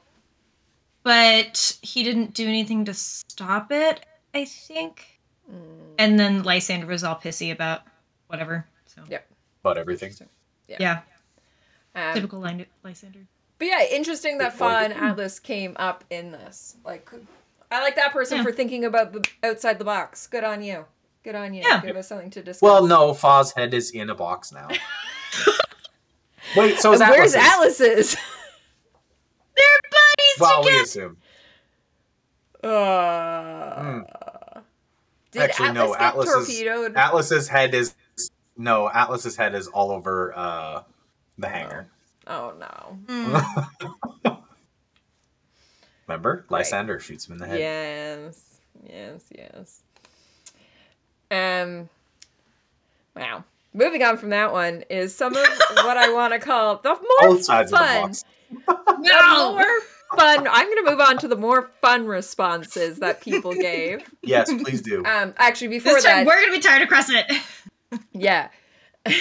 but he didn't do anything to stop it. I think. Mm, And then Lysander was all pissy about whatever. So Yeah. About everything. yeah, um, typical Lyn- Lysander. But yeah, interesting that Good Fa and Atlas came up in this. Like, I like that person Yeah. for thinking about the outside the box. Good on you. Good on you. Yeah. Give us something to discuss. Well, no, Fa's head is in a box now. Wait, so is And where's Atlas's. Atlas's? They're buddies Well, we assume. Uh, Did Actually, Atlas no, get Atlas is- torpedoed? Atlas's head is no. Atlas's head is all over uh, the hangar. oh no. Mm. Remember, Right. Lysander shoots him in the head. Yes. Yes, yes. Um Wow. Moving on from that one is some of what I want to call the more Both sides of the fun. box. the No. more fun. I'm going to move on to the more fun responses that people gave. Yes, please do. Um, actually, before This time that, we're gonna be tired of Crescent. yeah, two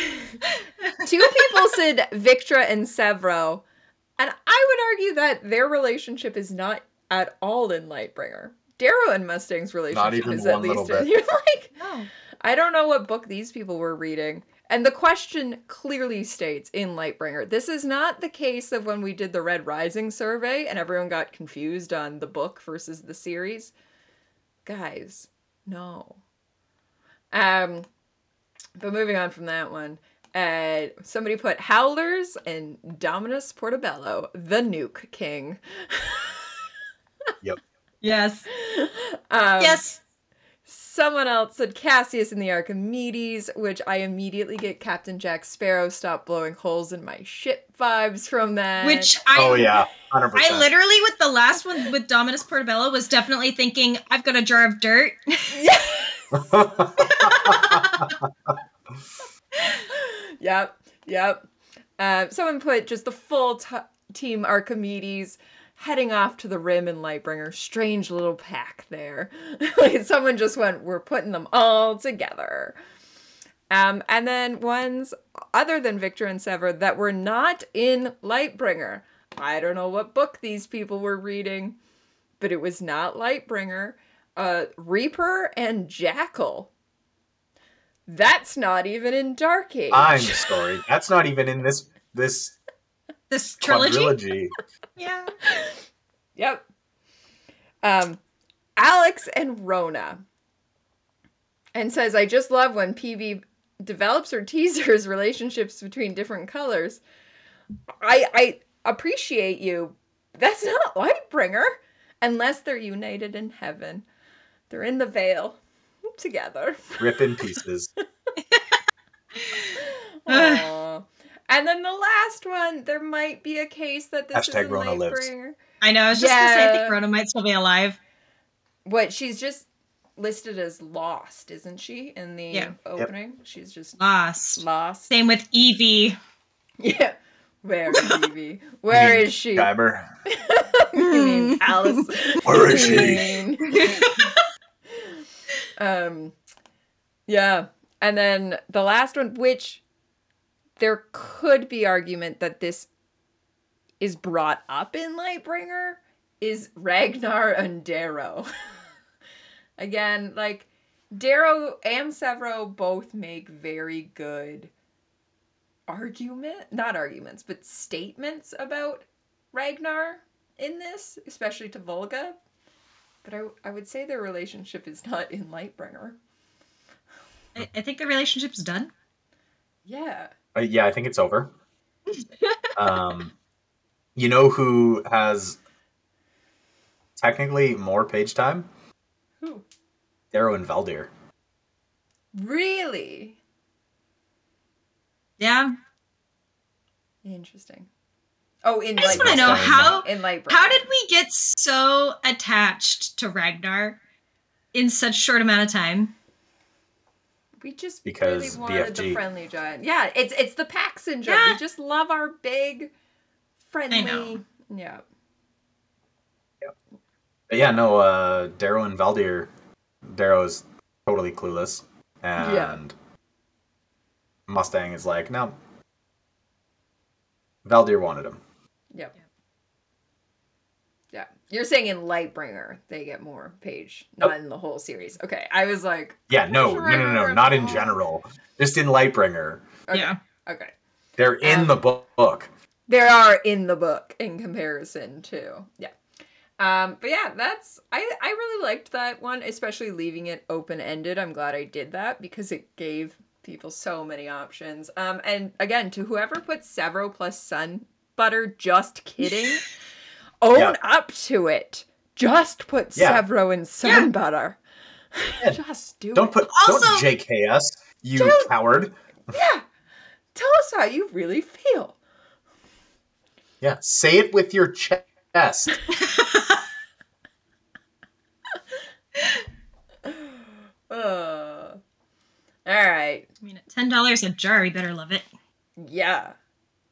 people said Victra and Sevro, and I would argue that their relationship is not at all in Lightbringer. Darrow and Mustang's relationship is at least. In, you're like, No. I don't know what book these people were reading. And the question clearly states in Lightbringer. This is not the case of when we did the Red Rising survey and everyone got confused on the book versus the series. Guys, no. Um but moving on from that one, uh somebody put Howlers and Dominus Portobello, the Nuke King. Yes. um, yes. Someone else said Cassius in the Archimedes, which I immediately get Captain Jack Sparrow stop blowing holes in my ship vibes from that. Which I oh yeah, hundred I literally with the last one with Dominus Portobello was definitely thinking I've got a jar of dirt. yep, yep. Uh, someone put just the full t- team Archimedes heading off to the rim in Lightbringer. Strange little pack there. like someone just went, we're putting them all together. Um, and then ones other than Victra and Sevro that were not in Lightbringer. I don't know what book these people were reading, but it was not Lightbringer. Uh, Reaper and Jackal. That's not even in Dark Age. I'm sorry. That's not even in this this This trilogy. quadrilogy. Yeah. Yep. Um, Alex and Rhonna. And says, I just love when PB develops or teasers relationships between different colors. I I appreciate you. That's not Lightbringer. Unless they're united in heaven. They're in the veil together. Rip in pieces. Aw. And then the last one, there might be a case that this Hashtag is Rhonna lives. Lightbringer. I know. I was just gonna say I think Rhonna might still be alive. What she's just listed as lost, isn't she? In the Yeah. opening, she's just Lost. lost. Same with Evey. Yeah. Where is Evey? Where You mean is she? Guymer. you mean Alice? Where is she? um, yeah, and then the last one, which there could be argument that this is brought up in Lightbringer, is Ragnar and Darrow. Again, like Darrow and Sevro both make very good argument, not arguments, but statements about Ragnar in this, especially to Volga. But I, I would say their relationship is not in Lightbringer. I, I think the relationship's done. Yeah. Uh, yeah, I think it's over. um, you know who has technically more page time? Who? Darrow and Valdir. Really? Yeah. Interesting. Oh, in I just want to know how in Light how did we get so attached to Ragnar in such short amount of time? We just Because really wanted the friendly giant. Yeah, it's it's the pack syndrome. Yeah. We just love our big, friendly. know. Yeah. But yeah, no, uh, Darrow and Valdir. Darrow is totally clueless, and Yeah. Mustang is like, no. Valdir wanted him. Yep. Yeah. You're saying in Lightbringer they get more page, not Nope. in the whole series. Okay. I was like, Yeah, no, Sure, no, no, no, not in general. Just in Lightbringer. okay. Yeah. Okay. They're in Um, the book. They are in the book in comparison to yeah. Um, but yeah, that's I I really liked that one, especially leaving it open ended. I'm glad I did that because it gave people so many options. Um, and again, to whoever put Sevro plus Sun Butter, just kidding. Own Yeah. up to it. Just put Yeah. Sevro and Sun Yeah. Butter. Yeah. Just do Don't it. put Also- don't JK us, you Don't- coward. yeah. Tell us how you really feel. Yeah, say it with your chest. Uh, all right. I mean, at ten dollars a jar, you better love it. Yeah.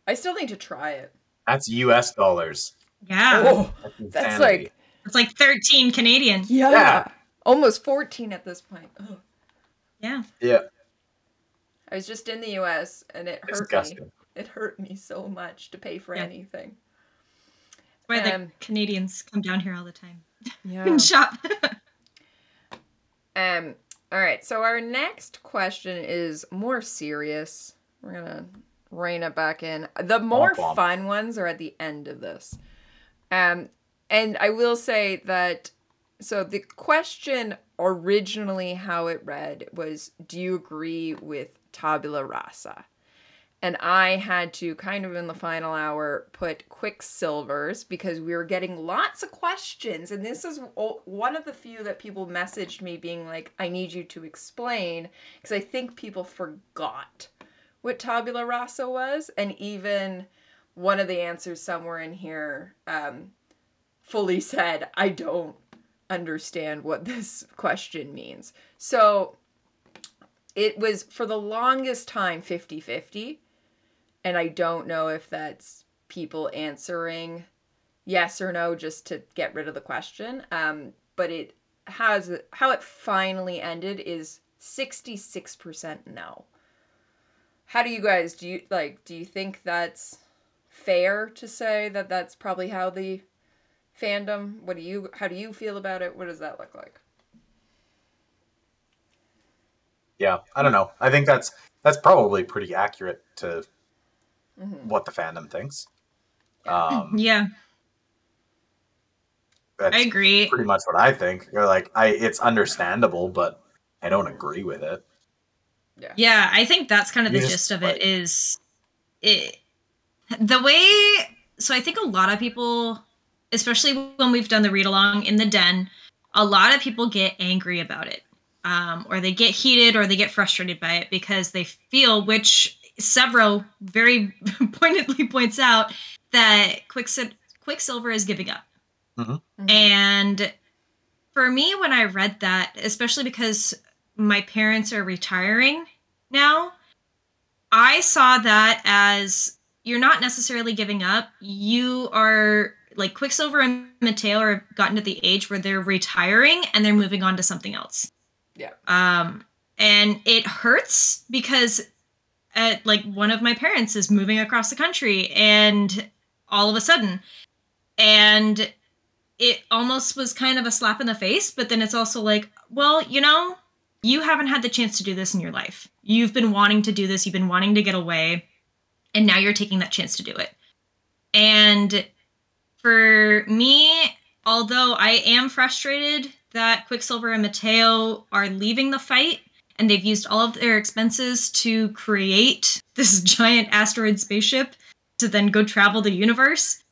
I still need to try it. That's U.S. dollars. Yeah, Oh, That's, that's like it's like thirteen Canadian. yeah. Yeah. Almost 14 at this point. Ugh. Yeah, yeah, I was just in the US and it hurt me. It hurt me so much to pay for Yeah. anything. why the Um, Canadians come down here all the time Yeah. and shop. Um all right, so our next question is more serious. We're going to rein it back in. The more fun ones are at the end of this. Um and I will say that so the question originally how it read was do you agree with tabula rasa? And I had to kind of in the final hour put quicksilvers because we were getting lots of questions. And this is one of the few that people messaged me being like, I need you to explain. Because I think people forgot what tabula rasa was. And even one of the answers somewhere in here um, fully said, I don't understand what this question means. So it was for the longest time 50 50 and I don't know if that's people answering yes or no just to get rid of the question. Um, but it has how it finally ended is 66% no. How do you guys do you like do you think that's fair to say that that's probably how the fandom what do you how do you feel about it? What does that look like? Yeah, I don't know. I think that's that's probably pretty accurate to Mhm. what the fandom thinks. Um, yeah, that's I agree. pretty much what I think. You're like, I it's understandable, but I don't agree with it. Yeah, I think that's kind of You the just, gist of like- it is it the way so I think a lot of people especially when we've done the read along in the den, a lot of people get angry about it. Um, or they get heated or they get frustrated by it because they feel which Sevro very pointedly points out that Quicksil- Quicksilver is giving up. Mhm. And for me, when I read that, especially because my parents are retiring now, I saw that as you're not necessarily giving up. You are like Quicksilver and Matteo are gotten to the age where they're retiring and they're moving on to something else. Yeah. Um, and it hurts because at like one of my parents is moving across the country and all of a sudden and it almost was kind of a slap in the face but then it's also like well you know you haven't had the chance to do this in your life you've been wanting to do this you've been wanting to get away and now you're taking that chance to do it and for me although i am frustrated that quicksilver and matteo are leaving the fight and they've used all of their expenses to create this giant asteroid spaceship to then go travel the universe.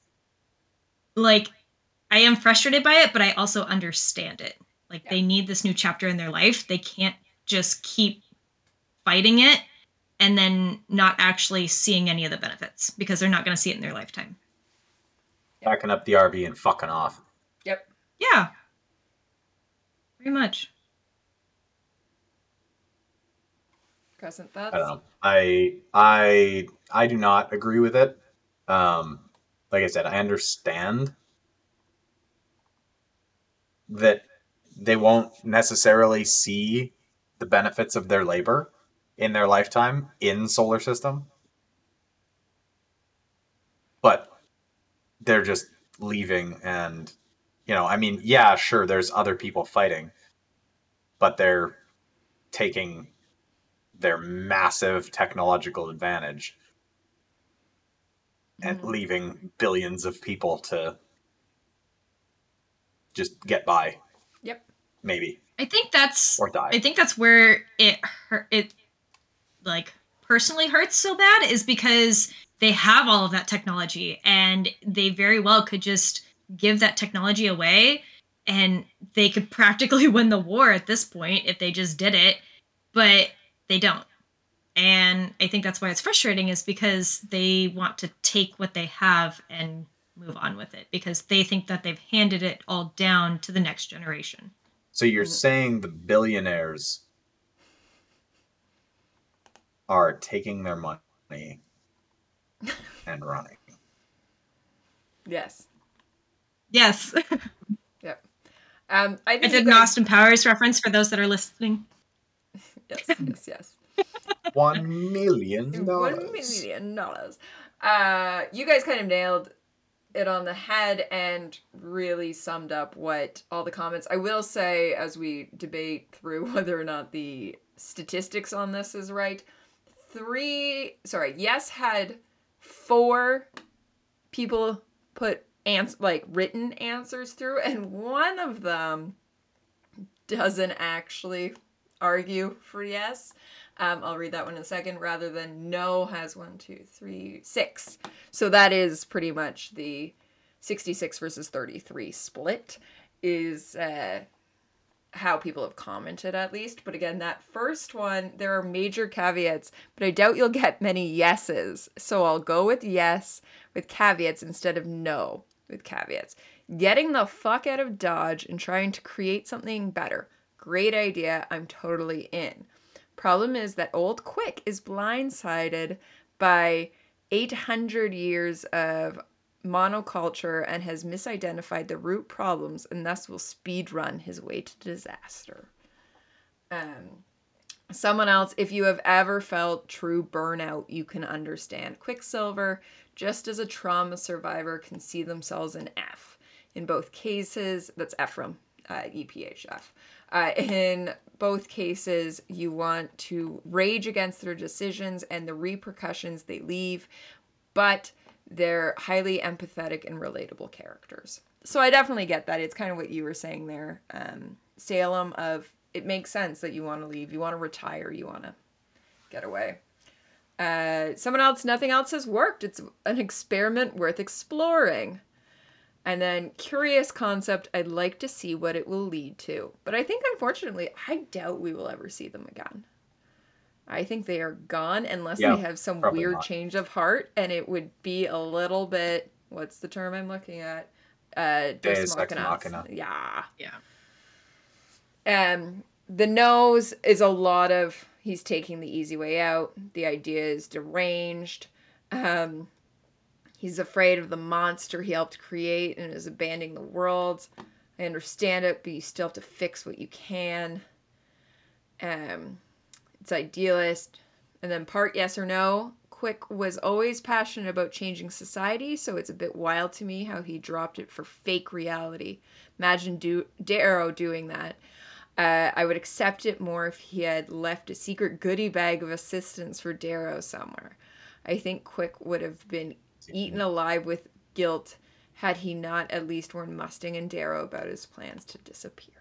Like, I am frustrated by it, but I also understand it. Like, Yeah. they need this new chapter in their life. They can't just keep fighting it and then not actually seeing any of the benefits because they're not going to see it in their lifetime. Backing up the RV and fucking off. Yep. Yeah. Very much. Crescent thoughts? I don't know. I I I do not agree with it. Um, like I said, I understand that they won't necessarily see the benefits of their labor in their lifetime in solar system, but they're just leaving and you know i mean yeah sure there's other people fighting but they're taking their massive technological advantage and Mhm. leaving billions of people to just get by Yep. maybe I think that's or die I think that's where it hurt it like personally hurts so bad is because they have all of that technology and they very well could just give that technology away and they could practically win the war at this point if they just did it but they don't. And i think that's why it's frustrating is because they want to take what they have and move on with it because they think that they've handed it all down to the next generation. So you're saying the billionaires are taking their money and running Yes. yes Um, I I did an guys- Austin Powers reference for those that are listening. Yes, yes, yes. one million One dollars million dollars. Uh, you guys kind of nailed it on the head and really summed up what all the comments. I will say, as we debate through whether or not the statistics on this is right, three, sorry, yes had four people put ans- like written answers through, and one of them doesn't actually argue for yes. Um, I'll read that one in a second. Rather than no has one, two, three, six. So that is pretty much the 66 versus 33 split is uh, how people have commented at least. But again, that first one, there are major caveats, but I doubt you'll get many yeses. So I'll go with yes with caveats instead of no with caveats. Getting the fuck out of Dodge and trying to create something better. Great idea. I'm totally in. Problem is that old Quick is blindsided by 800 years of monoculture and has misidentified the root problems and thus will speed run his way to disaster. Um, someone else, if you have ever felt true burnout, you can understand Quicksilver, just as a trauma survivor can see themselves in F. In both cases, that's Ephraim, uh, EPHF. Uh, in both cases, you want to rage against their decisions and the repercussions they leave, but they're highly empathetic and relatable characters. So I definitely get that. It's kind of what you were saying there, um, Salem. Of it makes sense that you want to leave, you want to retire, you want to get away. Uh, someone else, nothing else has worked. It's an experiment worth exploring. And then curious concept, I'd like to see what it will lead to. But I think unfortunately, I doubt we will ever see them again. I think they are gone unless Yeah, they have some weird not. change of heart and it would be a little bit what's the term I'm looking at? Uh Deus Deus ex Machina. machina. Yeah. Yeah. Um the nose is a lot of he's taking the easy way out. The idea is deranged. Um He's afraid of the monster he helped create and is abandoning the world. I understand it, but you still have to fix what you can. Um, it's idealist. And then part yes or no. Quick was always passionate about changing society, so it's a bit wild to me how he dropped it for fake reality. Imagine do Darrow doing that. Uh, I would accept it more if he had left a secret goodie bag of assistance for Darrow somewhere. I think Quick would have been eaten alive with guilt had he not at least warned Mustang and Darrow about his plans to disappear.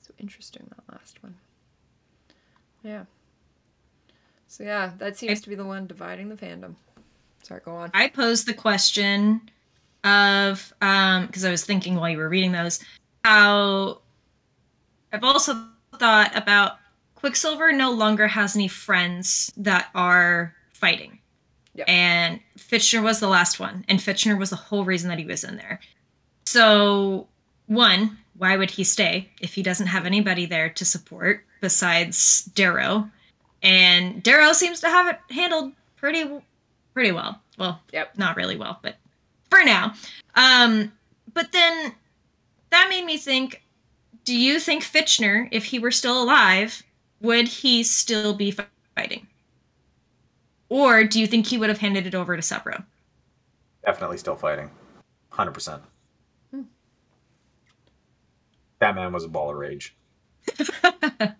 So interesting that last one. Yeah. So yeah, that seems to be the one dividing the fandom. Sorry, go on. I posed the question of um because I was thinking while you were reading those how I've also thought about Quicksilver no longer has any friends that are fighting. Yep. And Fitchner was the last one, and Fitchner was the whole reason that he was in there. So, one, why would he stay if he doesn't have anybody there to support besides Darrow? And Darrow seems to have it handled pretty pretty well. Well, Yep. not really well, but for now. Um, but then that made me think: Do you think Fitchner, if he were still alive, would he still be fighting, or do you think he would have handed it over to Sevro? Definitely still fighting. 100%. Hmm. Batman was a ball of rage.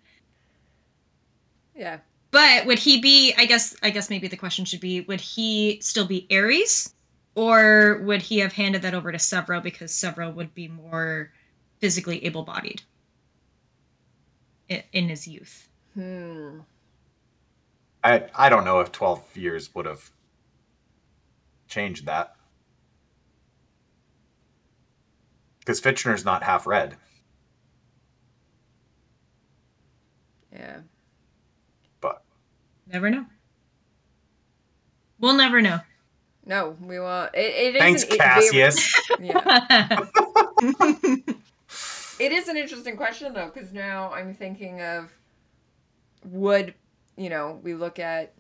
Yeah. But would he be? I guess. I guess maybe the question should be: Would he still be Ares, or would he have handed that over to Sevro because Sevro would be more physically able-bodied i- in his youth? Hmm. I I don't know if 12 years would have changed that. Because Fitchner's not half red. Yeah. But Never know. We'll never know. No, we want it. it is thanks, an- it- yeah. It is an interesting question though, because now I'm thinking of would you know we look at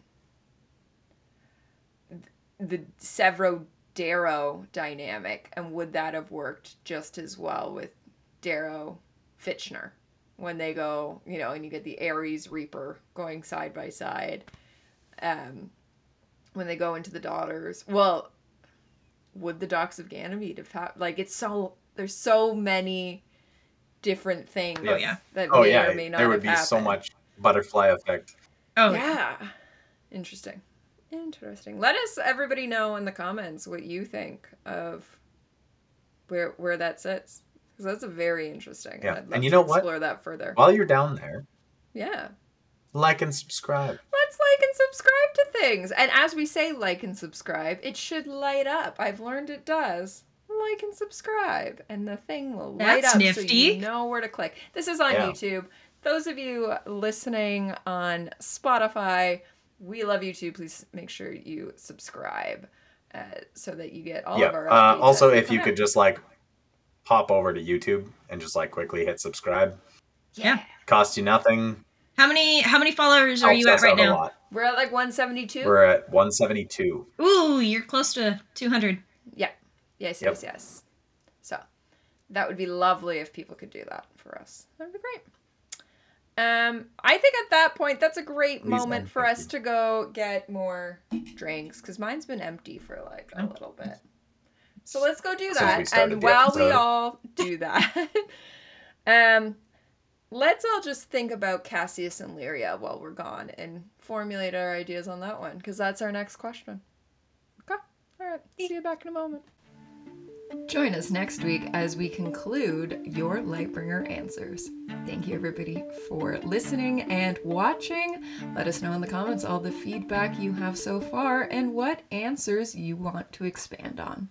the Sevro Darrow dynamic, and would that have worked just as well with Darrow Fitchner when they go, you know, and you get the Ares Reaper going side by side, um, when they go into the daughters. Well, would the Docks of Ganymede have had like it's so there's so many different things Oh, yeah. that Oh may yeah, or may not there would have be so much butterfly effect. oh, yeah. Interesting. Interesting. Let us everybody know in the comments what you think of where where that sits. Because that's a very interesting. Yeah, I'd and you to know what? explore that further. While you're down there, Yeah. like and subscribe. Let's like and subscribe to things. And as we say like and subscribe, it should light up. I've learned it does. Like and subscribe, and the thing will light That's up so you know where to click. This is on Yeah. YouTube. Those of you listening on Spotify, we love you too. Please make sure you subscribe uh, so that you get all yeah. of our Uh, updates also, if you come could out. just like pop over to YouTube and just like quickly hit subscribe, Yeah. cost you nothing. How many how many followers are helps you at us right out a now? lot. We're at like 172. We're at 172. Ooh, you're close to 200. yeah. Yes, Yep. yes, yes. So that would be lovely if people could do that for us. That would be great. Um, I think at that point, that's a great Please moment and for thank us you. to go get more drinks because mine's been empty for like a little bit. So let's go do Since that. And the while we all do that, um, let's all just think about Cassius and Lyria while we're gone and formulate our ideas on that one because that's our next question. Okay. All right. See you back in a moment. Join us next week as we conclude your Lightbringer answers. Thank you, everybody, for listening and watching. Let us know in the comments all the feedback you have so far and what answers you want to expand on.